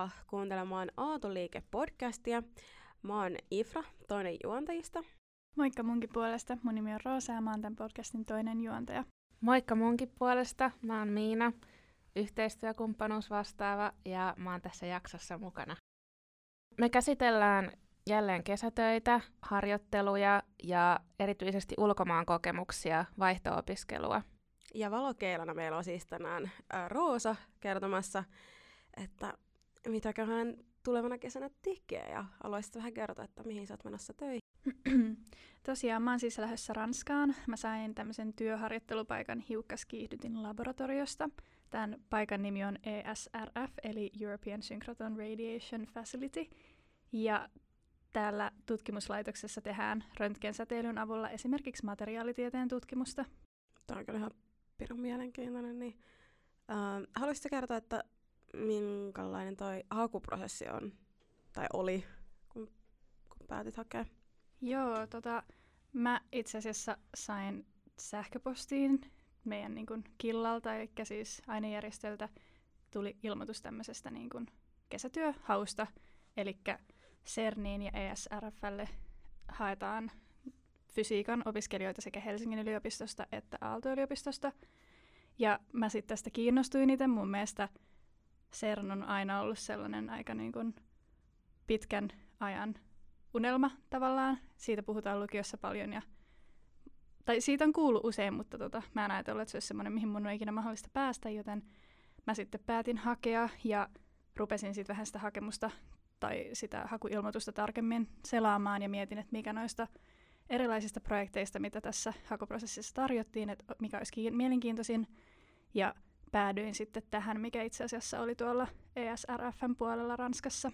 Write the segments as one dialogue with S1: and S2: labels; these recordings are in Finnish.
S1: Tervetuloa kuuntelemaan Aatoliike-podcastia. Mä oon Ifra, toinen juontajista.
S2: Moikka munkin puolesta. Mun nimi on Roosa ja mä oon tämän podcastin toinen juontaja.
S3: Moikka munkin puolesta. Mä oon Miina, yhteistyökumppanuus vastaava ja mä oon tässä jaksossa mukana. Me käsitellään jälleen kesätöitä, harjoitteluja ja erityisesti ulkomaan kokemuksia, vaihto-opiskelua.
S1: Ja valokeilana meillä on siis tänään ää, Roosa kertomassa, että mitäköhän tulevana kesänä tekee ja haluaisit vähän kertoa, että mihin sä oot menossa töihin.
S2: Tosiaan mä oon siis lähdössä Ranskaan. Mä sain tämmöisen työharjoittelupaikan hiukkaskiihdytin laboratoriosta. Tämän paikan nimi on ESRF, eli European Synchrotron Radiation Facility. Ja täällä tutkimuslaitoksessa tehdään röntgensäteilyn avulla esimerkiksi materiaalitieteen tutkimusta.
S1: Tämä on kyllä ihan pirun mielenkiintoinen. Niin, äh, haluaisitko kertoa, että minkälainen toi hakuprosessi on, tai oli, kun, kun päätit hakea?
S2: Joo, tota, mä itse asiassa sain sähköpostiin meidän niin kuin, killalta, eli siis ainejärjestöltä tuli ilmoitus tämmöisestä niin kuin, kesätyöhausta, eli CERNiin ja ESRFlle haetaan fysiikan opiskelijoita sekä Helsingin yliopistosta että Aalto-yliopistosta. Ja mä sitten tästä kiinnostuin itse. Mun mielestä CERN on aina ollut sellainen aika niin kuin pitkän ajan unelma tavallaan. Siitä puhutaan lukiossa paljon ja tai siitä on kuullut usein, mutta tota, mä en ajatellut, että se olisi semmoinen, mihin mun on ikinä mahdollista päästä, joten mä sitten päätin hakea ja rupesin sitten vähän sitä hakemusta tai sitä hakuilmoitusta tarkemmin selaamaan ja mietin, että mikä noista erilaisista projekteista, mitä tässä hakuprosessissa tarjottiin, että mikä olisi mielenkiintoisin. Ja päädyin sitten tähän, mikä itse asiassa oli tuolla ESRFn puolella Ranskassa.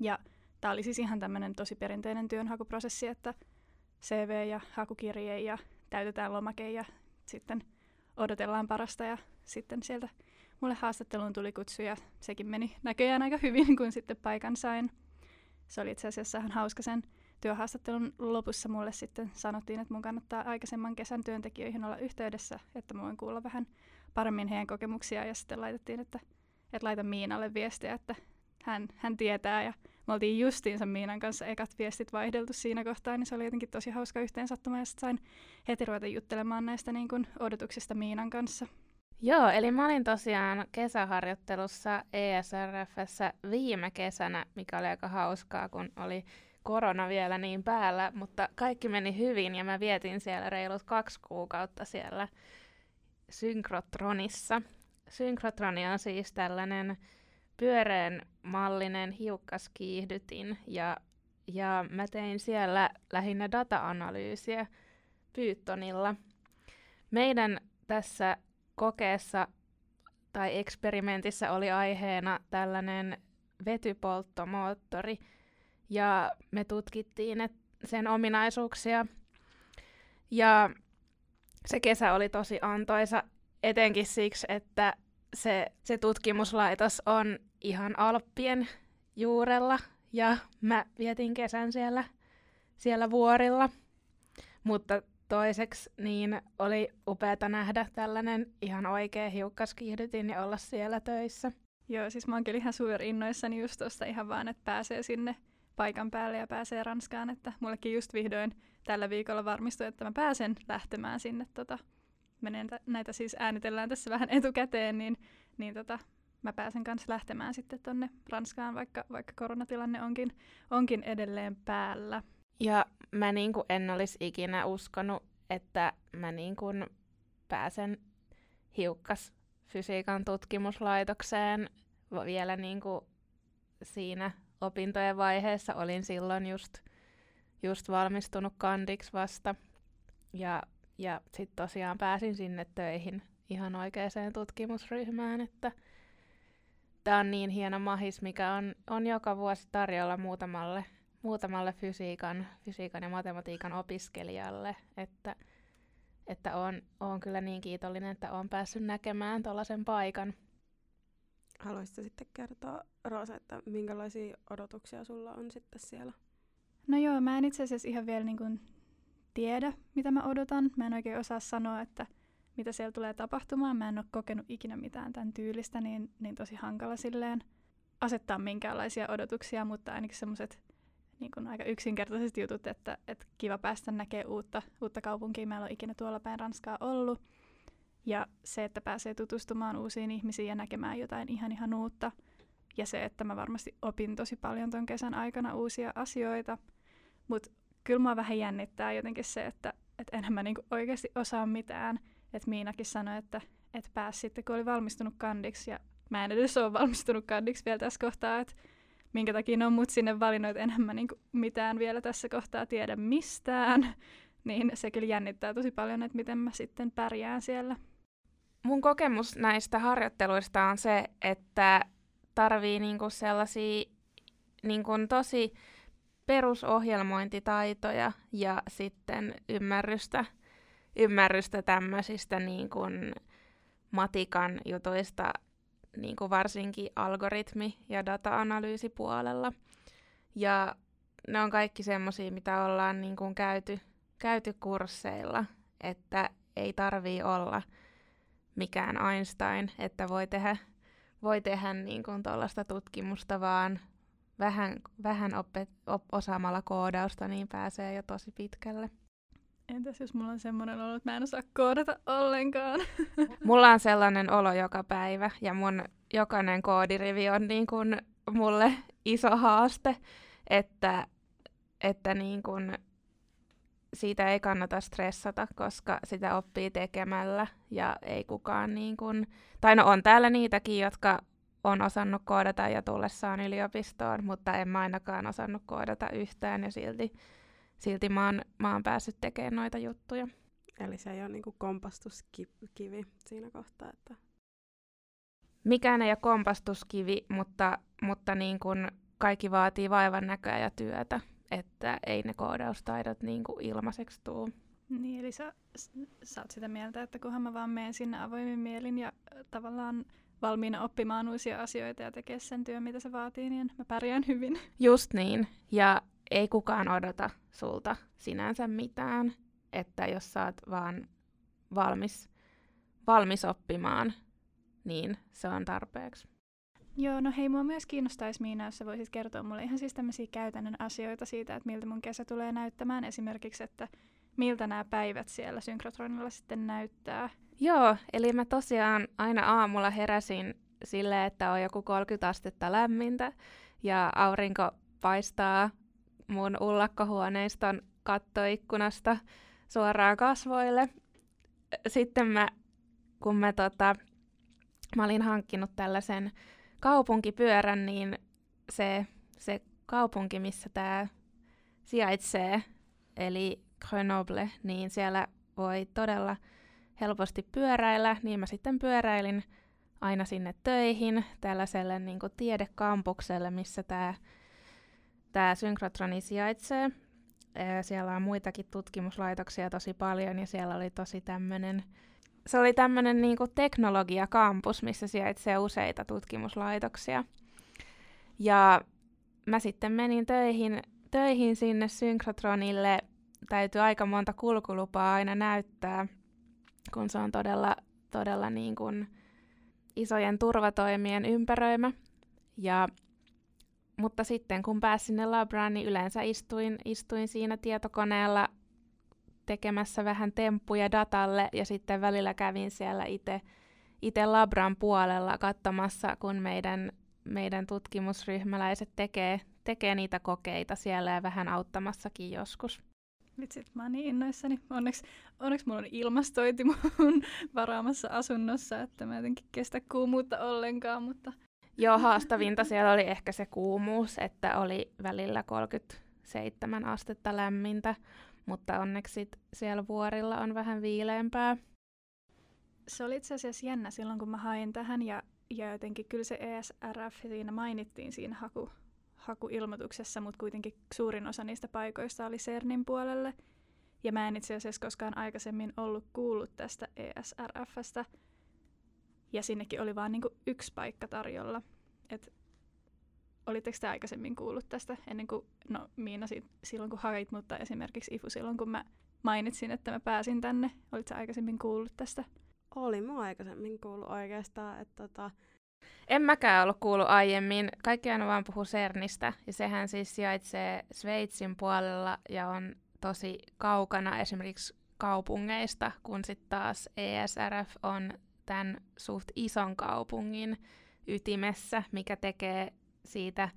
S2: Ja tämä oli siis ihan tämmöinen tosi perinteinen työnhakuprosessi, että CV ja hakukirje ja täytetään lomake ja sitten odotellaan parasta ja sitten sieltä mulle haastatteluun tuli kutsu ja sekin meni näköjään aika hyvin, kun sitten paikan sain. Se oli itse asiassa ihan hauska sen työhaastattelun lopussa mulle sitten sanottiin, että mun kannattaa aikaisemman kesän työntekijöihin olla yhteydessä, että mä voin kuulla vähän paremmin heidän kokemuksia ja sitten laitettiin, että, että laita Miinalle viestiä, että hän, hän tietää. Ja me oltiin justiinsa Miinan kanssa ekat viestit vaihdeltu siinä kohtaa, niin se oli jotenkin tosi hauska yhteensattuma. Ja sitten sain heti ruveta juttelemaan näistä niin kuin odotuksista Miinan kanssa.
S3: Joo, eli mä olin tosiaan kesäharjoittelussa ESRFssä viime kesänä, mikä oli aika hauskaa, kun oli korona vielä niin päällä, mutta kaikki meni hyvin ja mä vietin siellä reilut kaksi kuukautta siellä synkrotronissa. Synkrotroni on siis tällainen pyöreän mallinen hiukkaskiihdytin ja, ja mä tein siellä lähinnä data-analyysiä Pythonilla. Meidän tässä kokeessa tai eksperimentissä oli aiheena tällainen vetypolttomoottori, ja me tutkittiin et sen ominaisuuksia. Ja se kesä oli tosi antoisa, etenkin siksi, että se, se tutkimuslaitos on ihan Alppien juurella, ja mä vietin kesän siellä, siellä vuorilla. Mutta toiseksi niin oli upeata nähdä tällainen ihan oikea hiukkaskiihdytin ja olla siellä töissä.
S2: Joo, siis mä oon kyllä ihan innoissani just tosta ihan vaan, että pääsee sinne paikan päälle ja pääsee Ranskaan, että mullekin just vihdoin tällä viikolla varmistui, että mä pääsen lähtemään sinne. Tota, menen t- näitä siis äänitellään tässä vähän etukäteen, niin, niin tota, mä pääsen kanssa lähtemään sitten tonne Ranskaan, vaikka, vaikka koronatilanne onkin, onkin edelleen päällä.
S3: Ja mä niin kuin en olisi ikinä uskonut, että mä niin kuin pääsen hiukkas fysiikan tutkimuslaitokseen vielä niin kuin siinä opintojen vaiheessa. Olin silloin just, just valmistunut kandiksi vasta. Ja, ja sitten tosiaan pääsin sinne töihin ihan oikeaan tutkimusryhmään, että tämä on niin hieno mahis, mikä on, on joka vuosi tarjolla muutamalle muutamalle fysiikan, fysiikan ja matematiikan opiskelijalle, että, että on, on kyllä niin kiitollinen, että olen päässyt näkemään tuollaisen paikan.
S1: Haluaisitko sitten kertoa, Roosa, että minkälaisia odotuksia sulla on sitten siellä?
S2: No joo, mä en itse asiassa ihan vielä niin kuin tiedä, mitä mä odotan. Mä en oikein osaa sanoa, että mitä siellä tulee tapahtumaan. Mä en ole kokenut ikinä mitään tämän tyylistä, niin, niin tosi hankala silleen asettaa minkäänlaisia odotuksia, mutta ainakin semmoiset niin kuin aika yksinkertaiset jutut, että, että kiva päästä näkemään uutta, uutta kaupunkia. Mä en ole ikinä tuolla päin Ranskaa ollut. Ja se, että pääsee tutustumaan uusiin ihmisiin ja näkemään jotain ihan ihan uutta. Ja se, että mä varmasti opin tosi paljon ton kesän aikana uusia asioita. Mutta kyllä mua vähän jännittää jotenkin se, että, että enhän mä niinku oikeasti osaa mitään. Että Miinakin sanoi, että, että pääsi sitten, kun oli valmistunut kandiksi. Ja mä en edes ole valmistunut kandiksi vielä tässä kohtaa, että minkä takia ne on mut sinne valinnut, että enhän mä niinku mitään vielä tässä kohtaa tiedä mistään. Niin se kyllä jännittää tosi paljon, että miten mä sitten pärjään siellä.
S3: Mun kokemus näistä harjoitteluista on se, että tarvii niinku sellaisia niinku tosi perusohjelmointitaitoja ja sitten ymmärrystä, ymmärrystä tämmöisistä niinku matikan jutuista niin kuin varsinkin algoritmi- ja data-analyysipuolella. Ja ne on kaikki semmoisia, mitä ollaan niin kuin käyty, käyty kursseilla, että ei tarvii olla mikään Einstein, että voi tehdä, voi tehdä niin kuin tutkimusta vaan vähän, vähän oppet, op, osaamalla koodausta, niin pääsee jo tosi pitkälle.
S2: Entäs jos mulla on semmoinen olo, että mä en osaa koodata ollenkaan?
S3: Mulla on sellainen olo joka päivä ja mun jokainen koodirivi on niin kuin mulle iso haaste, että, että niin kuin siitä ei kannata stressata, koska sitä oppii tekemällä ja ei kukaan niin kuin, tai no on täällä niitäkin, jotka on osannut koodata ja tullessaan yliopistoon, mutta en mä ainakaan osannut koodata yhtään ja silti silti mä oon, mä oon päässyt tekemään noita juttuja.
S1: Eli se ei ole niinku kompastuskivi siinä kohtaa, että...
S3: Mikään ei ole kompastuskivi, mutta, mutta niin kun kaikki vaatii vaivan näköä ja työtä, että ei ne koodaustaidot niin kuin ilmaiseksi tuu.
S2: Niin, eli sä, sä oot sitä mieltä, että kunhan mä vaan menen sinne avoimin mielin ja tavallaan valmiina oppimaan uusia asioita ja tekee sen työn, mitä se vaatii, niin mä pärjään hyvin.
S3: Just niin. Ja ei kukaan odota sulta sinänsä mitään, että jos sä oot vaan valmis, valmis oppimaan, niin se on tarpeeksi.
S2: Joo, no hei, mua myös kiinnostaisi Miina, jos sä voisit kertoa mulle ihan siis tämmöisiä käytännön asioita siitä, että miltä mun kesä tulee näyttämään. Esimerkiksi, että miltä nämä päivät siellä synkrotronilla sitten näyttää.
S3: Joo, eli mä tosiaan aina aamulla heräsin sille, että on joku 30 astetta lämmintä ja aurinko paistaa mun ullakkohuoneiston kattoikkunasta suoraan kasvoille. Sitten mä, kun mä, tota, mä olin hankkinut tällaisen kaupunkipyörän, niin se, se kaupunki, missä tämä sijaitsee, eli Grenoble, niin siellä voi todella helposti pyöräillä, niin mä sitten pyöräilin aina sinne töihin tällaiselle niin tiedekampukselle, missä tämä tämä synkrotroni sijaitsee. Siellä on muitakin tutkimuslaitoksia tosi paljon ja siellä oli tosi tämmöinen se oli tämmöinen niinku teknologiakampus, missä sijaitsee useita tutkimuslaitoksia. Ja mä sitten menin töihin, töihin sinne synkrotronille. Täytyy aika monta kulkulupaa aina näyttää, kun se on todella, todella niin kuin isojen turvatoimien ympäröimä. Ja mutta sitten kun pääsin sinne labraan, niin yleensä istuin, istuin siinä tietokoneella tekemässä vähän temppuja datalle ja sitten välillä kävin siellä itse labran puolella katsomassa, kun meidän, meidän tutkimusryhmäläiset tekee, tekee niitä kokeita siellä ja vähän auttamassakin joskus.
S2: Vitsit, mä oon niin innoissani. Onneksi, onneksi mulla on ilmastointi mun varaamassa asunnossa, että mä jotenkin kestä kuumuutta ollenkaan, mutta
S3: Joo, haastavinta siellä oli ehkä se kuumuus, että oli välillä 37 astetta lämmintä, mutta onneksi siellä vuorilla on vähän viileämpää.
S2: Se oli itse asiassa jännä silloin, kun mä hain tähän ja, ja jotenkin kyllä se ESRF siinä mainittiin siinä haku, hakuilmoituksessa, mutta kuitenkin suurin osa niistä paikoista oli CERNin puolelle. Ja mä en itse asiassa koskaan aikaisemmin ollut kuullut tästä ESRFstä, ja sinnekin oli vain niinku yksi paikka tarjolla. Et, olitteko te aikaisemmin kuullut tästä ennen kuin, no Miina si- silloin kun hait, mutta esimerkiksi Ifu silloin kun mä mainitsin, että mä pääsin tänne. Olitko aikaisemmin kuullut tästä?
S1: oli mä aikaisemmin kuullut oikeastaan, että tota,
S3: En mäkään ollut kuullut aiemmin. Kaikki aina vaan puhuu CERNistä, ja sehän siis sijaitsee Sveitsin puolella ja on tosi kaukana esimerkiksi kaupungeista, kun sitten taas ESRF on tämän suht ison kaupungin ytimessä, mikä tekee siitä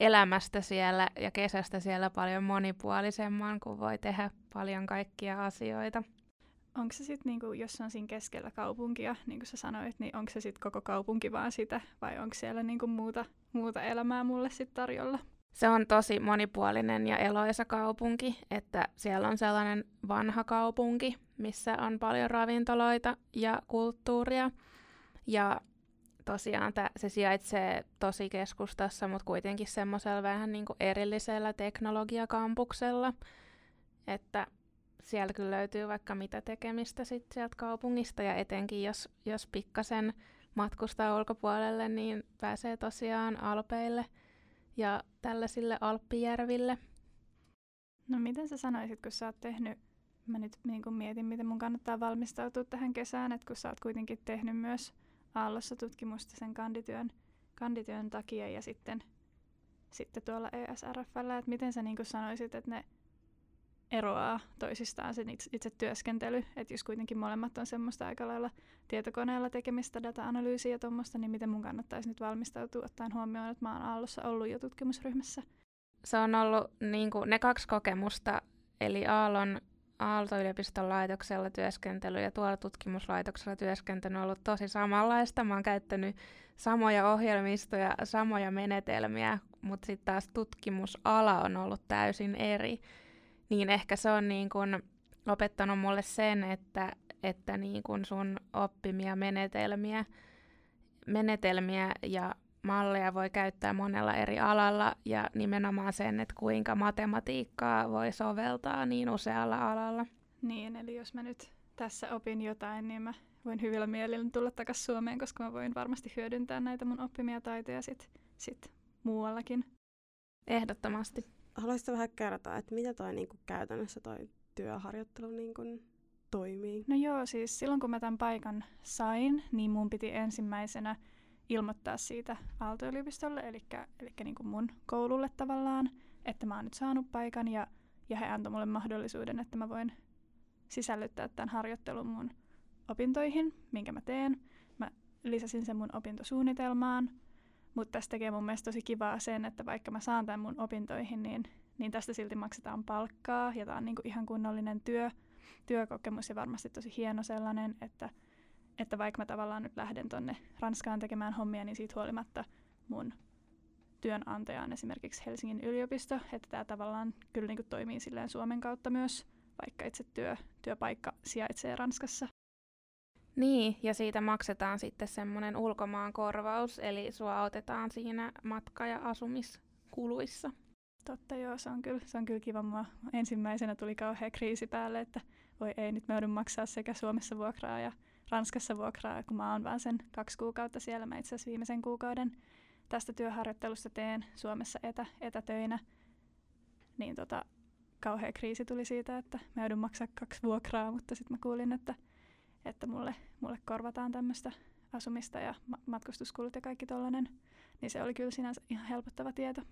S3: elämästä siellä ja kesästä siellä paljon monipuolisemman, kun voi tehdä paljon kaikkia asioita.
S2: Onko se sitten, niinku, jos se on siinä keskellä kaupunkia, niin kuin sä sanoit, niin onko se sitten koko kaupunki vaan sitä, vai onko siellä niinku muuta, muuta elämää mulle sitten tarjolla?
S3: Se on tosi monipuolinen ja eloisa kaupunki, että siellä on sellainen vanha kaupunki, missä on paljon ravintoloita ja kulttuuria. Ja tosiaan tää, se sijaitsee tosi keskustassa, mutta kuitenkin semmoisella vähän niin kuin erillisellä teknologiakampuksella, että siellä kyllä löytyy vaikka mitä tekemistä sit sieltä kaupungista ja etenkin jos, jos pikkasen matkustaa ulkopuolelle, niin pääsee tosiaan Alpeille ja tällaisille Alppijärville.
S2: No miten sä sanoisit, kun sä oot tehnyt, mä nyt niin kun mietin, miten mun kannattaa valmistautua tähän kesään, että kun sä oot kuitenkin tehnyt myös Aallossa tutkimusta sen kandityön, kandityön takia ja sitten, sitten tuolla ESRFllä, että miten sä niin sanoisit, että ne eroaa toisistaan sen itse, työskentely, että jos kuitenkin molemmat on semmoista aika lailla tietokoneella tekemistä, data-analyysiä ja tuommoista, niin miten mun kannattaisi nyt valmistautua ottaen huomioon, että mä oon Aallossa ollut jo tutkimusryhmässä?
S3: Se on ollut niin kuin, ne kaksi kokemusta, eli Aallon Aalto-yliopiston laitoksella työskentely ja tuolla tutkimuslaitoksella työskentely on ollut tosi samanlaista. Mä oon käyttänyt samoja ohjelmistoja, samoja menetelmiä, mutta sitten taas tutkimusala on ollut täysin eri. Niin ehkä se on niin kun opettanut mulle sen, että, että niin kun sun oppimia menetelmiä, menetelmiä ja malleja voi käyttää monella eri alalla ja nimenomaan sen, että kuinka matematiikkaa voi soveltaa niin usealla alalla.
S2: Niin, eli jos mä nyt tässä opin jotain, niin mä voin hyvillä mielillä tulla takaisin Suomeen, koska mä voin varmasti hyödyntää näitä mun oppimia taitoja sit, sit muuallakin.
S3: Ehdottomasti.
S1: Haluaisitko vähän kertoa, että mitä toi niinku käytännössä toi työharjoittelu niinku toimii?
S2: No joo, siis silloin kun mä tämän paikan sain, niin mun piti ensimmäisenä ilmoittaa siitä Aalto-yliopistolle, eli, eli niin kuin mun koululle tavallaan, että mä oon nyt saanut paikan ja, ja he antoi mulle mahdollisuuden, että mä voin sisällyttää tämän harjoittelun mun opintoihin, minkä mä teen. Mä lisäsin sen mun opintosuunnitelmaan, mutta tästä tekee mun mielestä tosi kivaa sen, että vaikka mä saan tämän mun opintoihin, niin, niin tästä silti maksetaan palkkaa ja tämä on niinku ihan kunnollinen työ, työkokemus ja varmasti tosi hieno sellainen, että – että vaikka mä tavallaan nyt lähden tonne Ranskaan tekemään hommia, niin siitä huolimatta mun työnantaja on esimerkiksi Helsingin yliopisto, että tämä tavallaan kyllä niin toimii silleen Suomen kautta myös, vaikka itse työ, työpaikka sijaitsee Ranskassa.
S3: Niin, ja siitä maksetaan sitten semmoinen ulkomaan korvaus, eli sua autetaan siinä matka- ja asumiskuluissa.
S2: Totta joo, se on kyllä, se on kyllä kiva. Mua ensimmäisenä tuli kauhea kriisi päälle, että voi ei, nyt mä joudun maksaa sekä Suomessa vuokraa ja Ranskassa vuokraa, kun mä oon vaan sen kaksi kuukautta siellä. Mä itse asiassa viimeisen kuukauden tästä työharjoittelusta teen Suomessa etä, etätöinä. Niin tota, kauhea kriisi tuli siitä, että mä joudun maksaa kaksi vuokraa, mutta sitten mä kuulin, että, että mulle, mulle korvataan tämmöistä asumista ja ma- matkustuskulut ja kaikki tollanen. Niin se oli kyllä sinänsä ihan helpottava tieto.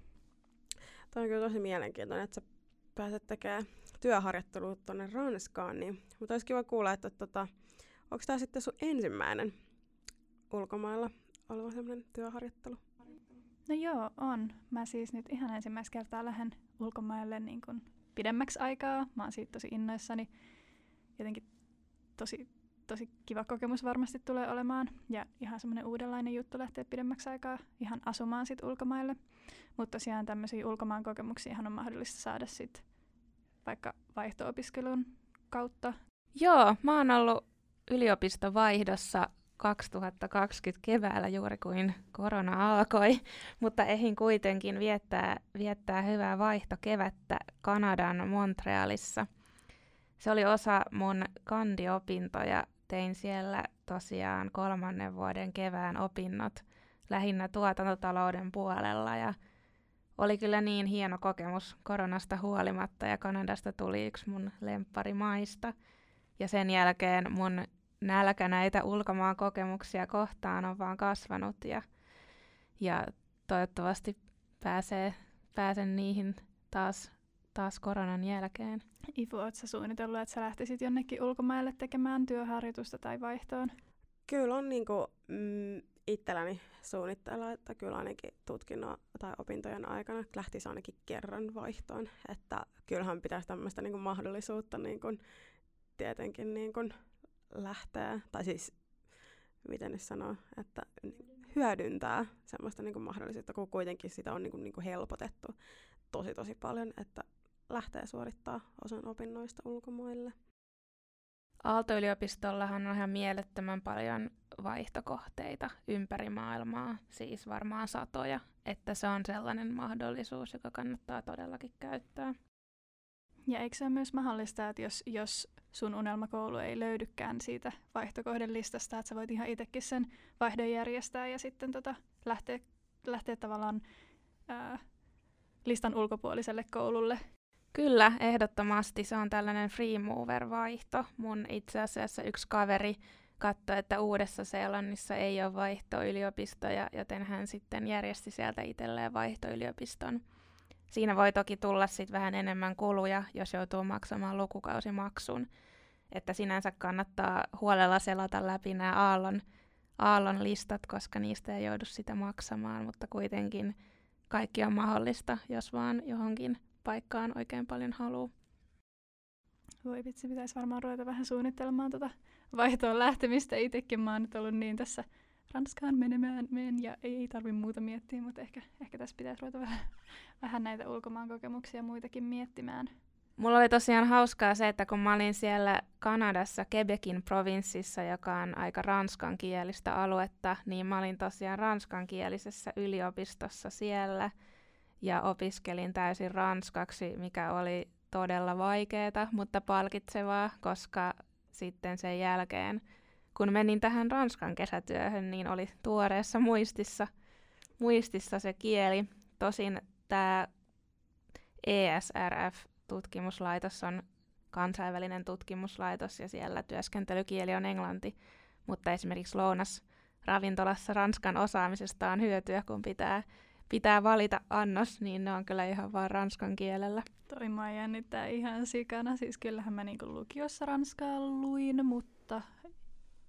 S1: Tämä on kyllä tosi mielenkiintoinen, että sä pääset tekemään työharjoittelua tuonne Ranskaan, niin, mutta olisi kiva kuulla, että tota, Onko tämä sitten sun ensimmäinen ulkomailla oleva sellainen työharjoittelu?
S2: No joo, on. Mä siis nyt ihan ensimmäistä kertaa lähden ulkomaille niin kuin pidemmäksi aikaa. Mä oon siitä tosi innoissani. Jotenkin tosi, tosi kiva kokemus varmasti tulee olemaan. Ja ihan semmoinen uudenlainen juttu lähteä pidemmäksi aikaa ihan asumaan sit ulkomaille. Mutta tosiaan tämmöisiä ulkomaan kokemuksia on mahdollista saada sit vaikka vaihto-opiskelun kautta.
S3: Joo, mä oon ollut yliopistovaihdossa 2020 keväällä juuri kuin korona alkoi, mutta ehin kuitenkin viettää, viettää hyvää vaihtokevättä Kanadan Montrealissa. Se oli osa mun kandiopintoja. Tein siellä tosiaan kolmannen vuoden kevään opinnot lähinnä tuotantotalouden puolella ja oli kyllä niin hieno kokemus koronasta huolimatta ja Kanadasta tuli yksi mun lempparimaista. Ja sen jälkeen mun nälkä näitä ulkomaan kokemuksia kohtaan on vaan kasvanut ja, ja toivottavasti pääsee, pääsen niihin taas, taas koronan jälkeen.
S2: Ifu, oletko sä suunnitellut, että sä lähtisit jonnekin ulkomaille tekemään työharjoitusta tai vaihtoon?
S1: Kyllä on niinku, mm, itselläni suunnitteilla, että kyllä ainakin tutkinnon tai opintojen aikana lähtisi ainakin kerran vaihtoon. Että kyllähän pitäisi tämmöistä niinku mahdollisuutta niinku, tietenkin niinku lähteä, tai siis miten ne sanoo, että hyödyntää semmoista niinku mahdollisuutta, kun kuitenkin sitä on niinku, niinku helpotettu tosi tosi paljon, että lähtee suorittaa osan opinnoista ulkomaille.
S3: Aalto-yliopistollahan on ihan mielettömän paljon vaihtokohteita ympäri maailmaa, siis varmaan satoja, että se on sellainen mahdollisuus, joka kannattaa todellakin käyttää.
S2: Ja eikö se ole myös mahdollista, että jos, jos sun unelmakoulu ei löydykään siitä vaihtokohden listasta, että sä voit ihan itsekin sen vaihdon järjestää ja sitten tota, lähteä, lähteä tavallaan ää, listan ulkopuoliselle koululle
S3: Kyllä, ehdottomasti. Se on tällainen free mover-vaihto. Mun itse asiassa yksi kaveri katsoi, että Uudessa Seelannissa ei ole vaihtoyliopistoja, joten hän sitten järjesti sieltä itselleen vaihtoyliopiston. Siinä voi toki tulla sit vähän enemmän kuluja, jos joutuu maksamaan lukukausimaksun. Että sinänsä kannattaa huolella selata läpi nämä aallon, aallon listat, koska niistä ei joudu sitä maksamaan, mutta kuitenkin kaikki on mahdollista, jos vaan johonkin paikkaan oikein paljon haluu.
S2: Voi vitsi, pitäisi varmaan ruveta vähän suunnittelemaan tuota vaihtoon lähtemistä. Itsekin mä oon nyt ollut niin tässä Ranskaan menemään menen ja ei, ei tarvi muuta miettiä, mutta ehkä, ehkä tässä pitäisi ruveta vähän, vähän näitä ulkomaan kokemuksia muitakin miettimään.
S3: Mulla oli tosiaan hauskaa se, että kun mä olin siellä Kanadassa, Quebecin provinssissa, joka on aika ranskankielistä aluetta, niin mä olin tosiaan ranskankielisessä yliopistossa siellä – ja opiskelin täysin ranskaksi, mikä oli todella vaikeaa, mutta palkitsevaa, koska sitten sen jälkeen, kun menin tähän Ranskan kesätyöhön, niin oli tuoreessa muistissa, muistissa se kieli. Tosin tämä ESRF-tutkimuslaitos on kansainvälinen tutkimuslaitos ja siellä työskentelykieli on englanti, mutta esimerkiksi lounas ravintolassa Ranskan osaamisesta on hyötyä, kun pitää pitää valita annos, niin ne on kyllä ihan vaan ranskan kielellä.
S2: Toi mä jännittää ihan sikana. Siis kyllähän mä niinku lukiossa ranskaa luin, mutta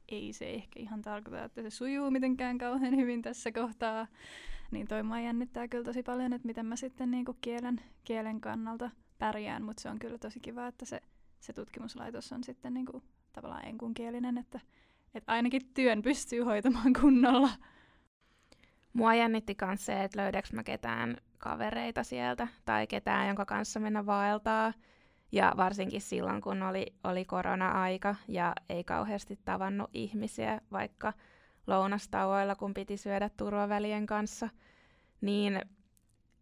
S2: ei se ehkä ihan tarkoita, että se sujuu mitenkään kauhean hyvin tässä kohtaa. Niin toi mä jännittää kyllä tosi paljon, että miten mä sitten niinku kielen, kielen kannalta pärjään, mutta se on kyllä tosi kiva, että se, se tutkimuslaitos on sitten niinku tavallaan enkunkielinen, että, että ainakin työn pystyy hoitamaan kunnolla.
S3: Mua jännitti myös se, että löydäks mä ketään kavereita sieltä tai ketään, jonka kanssa mennä vaeltaa. Ja varsinkin silloin, kun oli, oli korona-aika ja ei kauheasti tavannut ihmisiä, vaikka lounastauoilla, kun piti syödä turvavälien kanssa, niin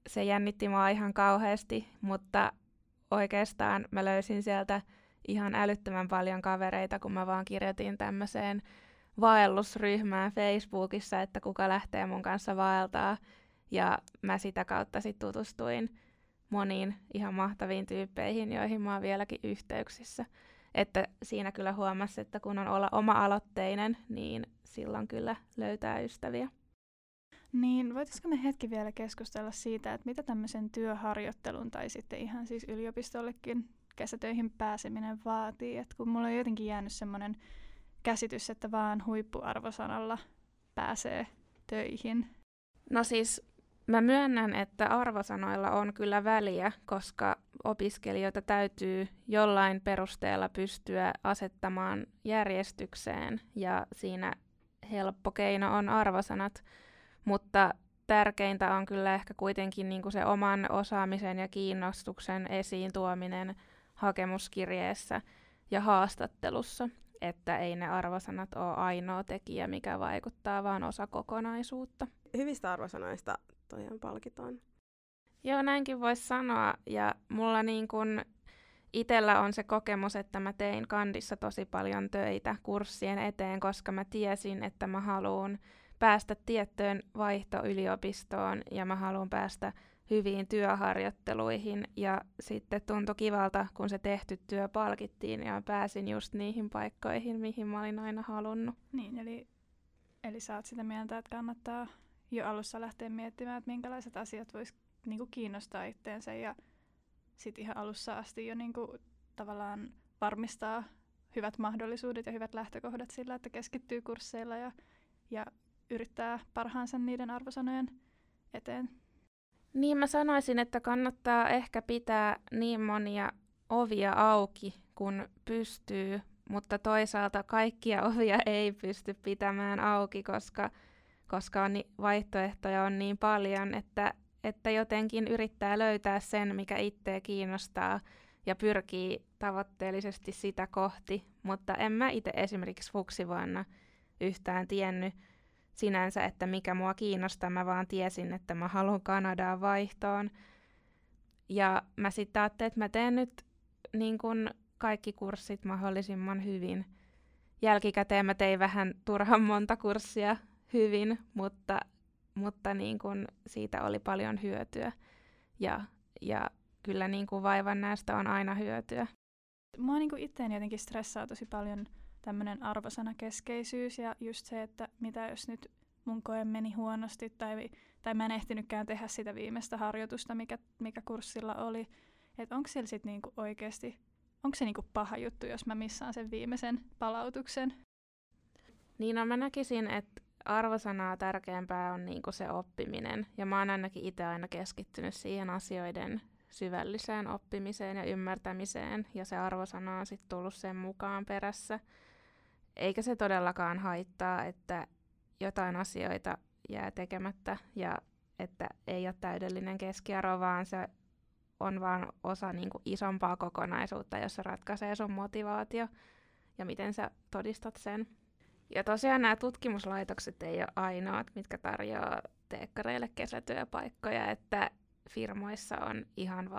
S3: se jännitti mua ihan kauheasti, mutta oikeastaan mä löysin sieltä ihan älyttömän paljon kavereita, kun mä vaan kirjoitin tämmöiseen vaellusryhmään Facebookissa, että kuka lähtee mun kanssa vaeltaa. Ja mä sitä kautta sitten tutustuin moniin ihan mahtaviin tyyppeihin, joihin mä oon vieläkin yhteyksissä. Että siinä kyllä huomasi, että kun on olla oma-aloitteinen, niin silloin kyllä löytää ystäviä.
S2: Niin, voitaisiko me hetki vielä keskustella siitä, että mitä tämmöisen työharjoittelun tai sitten ihan siis yliopistollekin kesätöihin pääseminen vaatii. Et kun mulla on jotenkin jäänyt semmoinen käsitys, että vaan huippuarvosanalla pääsee töihin?
S3: No siis mä myönnän, että arvosanoilla on kyllä väliä, koska opiskelijoita täytyy jollain perusteella pystyä asettamaan järjestykseen ja siinä helppo keino on arvosanat, mutta tärkeintä on kyllä ehkä kuitenkin niin kuin se oman osaamisen ja kiinnostuksen esiin tuominen hakemuskirjeessä ja haastattelussa että ei ne arvosanat ole ainoa tekijä, mikä vaikuttaa, vaan osa kokonaisuutta.
S1: Hyvistä arvosanoista tosiaan palkitaan.
S3: Joo, näinkin voisi sanoa. Ja mulla niin kun itellä on se kokemus, että mä tein kandissa tosi paljon töitä kurssien eteen, koska mä tiesin, että mä haluan päästä tiettyyn vaihtoyliopistoon ja mä haluan päästä hyviin työharjoitteluihin ja sitten tuntui kivalta, kun se tehty työ palkittiin ja pääsin just niihin paikkoihin, mihin mä olin aina halunnut.
S2: Niin, eli, eli sä oot sitä mieltä, että kannattaa jo alussa lähteä miettimään, että minkälaiset asiat vois niinku kiinnostaa itteensä ja sitten ihan alussa asti jo niinku, tavallaan varmistaa hyvät mahdollisuudet ja hyvät lähtökohdat sillä, että keskittyy kursseilla ja, ja yrittää parhaansa niiden arvosanojen eteen.
S3: Niin mä sanoisin, että kannattaa ehkä pitää niin monia ovia auki, kun pystyy, mutta toisaalta kaikkia ovia ei pysty pitämään auki, koska, koska on vaihtoehtoja on niin paljon, että, että jotenkin yrittää löytää sen, mikä itseä kiinnostaa ja pyrkii tavoitteellisesti sitä kohti, mutta en mä itse esimerkiksi fuksivuonna yhtään tiennyt, sinänsä, että mikä mua kiinnostaa. Mä vaan tiesin, että mä haluan Kanadaan vaihtoon. Ja mä sitten ajattelin, että mä teen nyt niin kun kaikki kurssit mahdollisimman hyvin. Jälkikäteen mä tein vähän turhan monta kurssia hyvin, mutta, mutta niin kun siitä oli paljon hyötyä. Ja, ja kyllä niin kuin vaivan näistä on aina hyötyä.
S2: Mua niin itseäni jotenkin stressaa tosi paljon tämmöinen arvosanakeskeisyys ja just se, että mitä jos nyt mun koe meni huonosti tai, tai mä en ehtinytkään tehdä sitä viimeistä harjoitusta, mikä, mikä kurssilla oli. Että onko siellä sitten niinku oikeasti, onko se niinku paha juttu, jos mä missaan sen viimeisen palautuksen?
S3: Niin no mä näkisin, että arvosanaa tärkeämpää on niinku se oppiminen. Ja mä oon ainakin itse aina keskittynyt siihen asioiden syvälliseen oppimiseen ja ymmärtämiseen. Ja se arvosana on sitten tullut sen mukaan perässä. Eikä se todellakaan haittaa, että jotain asioita jää tekemättä ja että ei ole täydellinen keskiarvo, vaan se on vaan osa niin kuin isompaa kokonaisuutta, jossa ratkaisee sun motivaatio ja miten sä todistat sen. Ja tosiaan nämä tutkimuslaitokset ei ole ainoat, mitkä tarjoaa teekkareille kesätyöpaikkoja, että firmoissa on ihan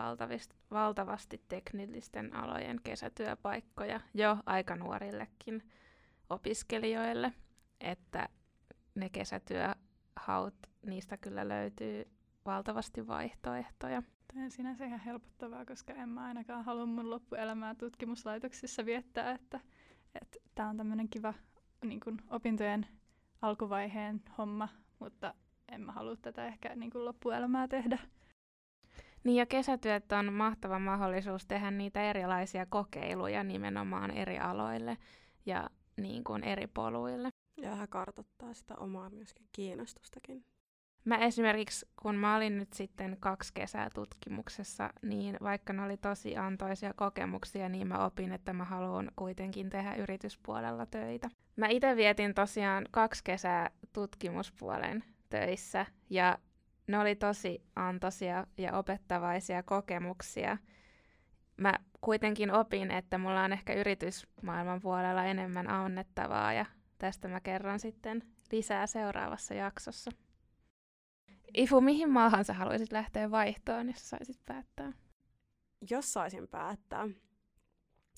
S3: valtavasti teknillisten alojen kesätyöpaikkoja jo aika nuorillekin opiskelijoille, että ne kesätyöhaut, niistä kyllä löytyy valtavasti vaihtoehtoja.
S2: Tämä on sinänsä ihan helpottavaa, koska en mä ainakaan halua mun loppuelämää tutkimuslaitoksissa viettää, että tämä on tämmöinen kiva niin kun, opintojen alkuvaiheen homma, mutta en mä halua tätä ehkä niin kun, loppuelämää tehdä.
S3: Niin ja kesätyöt on mahtava mahdollisuus tehdä niitä erilaisia kokeiluja nimenomaan eri aloille ja niin kuin eri poluille.
S1: Ja vähän kartoittaa sitä omaa myöskin kiinnostustakin.
S3: Mä esimerkiksi, kun mä olin nyt sitten kaksi kesää tutkimuksessa, niin vaikka ne oli tosi antoisia kokemuksia, niin mä opin, että mä haluan kuitenkin tehdä yrityspuolella töitä. Mä itse vietin tosiaan kaksi kesää tutkimuspuolen töissä, ja ne oli tosi antoisia ja opettavaisia kokemuksia. Mä kuitenkin opin, että mulla on ehkä yritysmaailman puolella enemmän annettavaa ja tästä mä kerron sitten lisää seuraavassa jaksossa. Ifu, mihin maahan sä haluaisit lähteä vaihtoon, jos saisit päättää?
S1: Jos saisin päättää,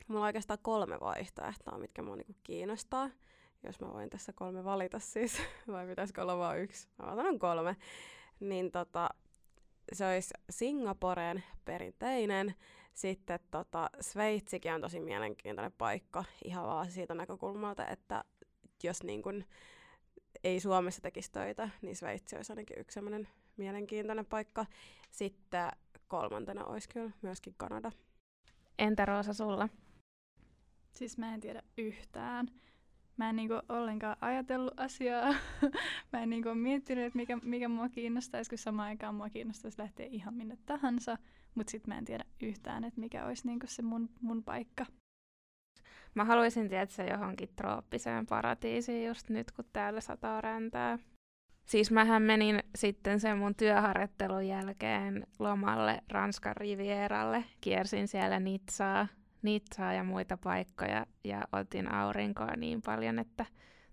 S1: mulla on oikeastaan kolme vaihtoehtoa, mitkä mua niinku kiinnostaa. Jos mä voin tässä kolme valita siis, vai pitäisikö olla vain yksi? Mä otan kolme niin tota, se olisi Singaporen perinteinen. Sitten tota, Sveitsikin on tosi mielenkiintoinen paikka ihan vaan siitä näkökulmalta, että jos niin kun ei Suomessa tekisi töitä, niin Sveitsi olisi ainakin yksi sellainen mielenkiintoinen paikka. Sitten kolmantena olisi kyllä myöskin Kanada.
S3: Entä Roosa sulla?
S2: Siis mä en tiedä yhtään mä en niinku ollenkaan ajatellut asiaa. mä en niinku miettinyt, että mikä, mikä mua kiinnostaisi, kun samaan aikaan mua kiinnostaisi lähteä ihan minne tahansa. Mutta sitten mä en tiedä yhtään, että mikä olisi niinku se mun, mun paikka.
S3: Mä haluaisin tietää johonkin trooppiseen paratiisiin just nyt, kun täällä sataa räntää. Siis mähän menin sitten sen mun työharjoittelun jälkeen lomalle Ranskan Rivieralle. Kiersin siellä Nitsaa Nitsaa ja muita paikkoja ja otin aurinkoa niin paljon, että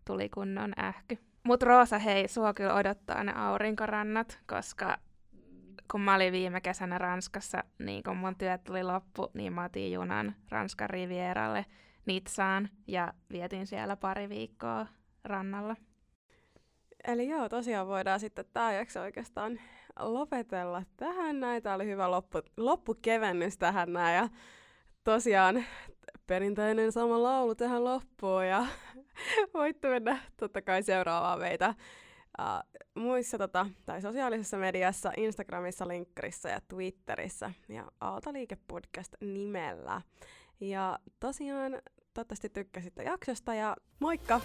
S3: tuli kunnon ähky. Mut Roosa, hei, sua kyllä odottaa ne aurinkorannat, koska kun mä olin viime kesänä Ranskassa, niin kun mun työt tuli loppu, niin mä otin junan Ranskan Rivieralle Nitsaan ja vietin siellä pari viikkoa rannalla.
S1: Eli joo, tosiaan voidaan sitten tämä jakso oikeastaan lopetella tähän näin. Tämä oli hyvä loppu, loppukevennys tähän näin. Ja tosiaan perinteinen sama laulu tähän loppuun ja voitte mennä totta kai seuraavaan meitä uh, muissa tota, tai sosiaalisessa mediassa, Instagramissa, Linkkarissa ja Twitterissä ja Aaltoliike Podcast nimellä. Ja tosiaan toivottavasti tykkäsitte jaksosta ja moikka!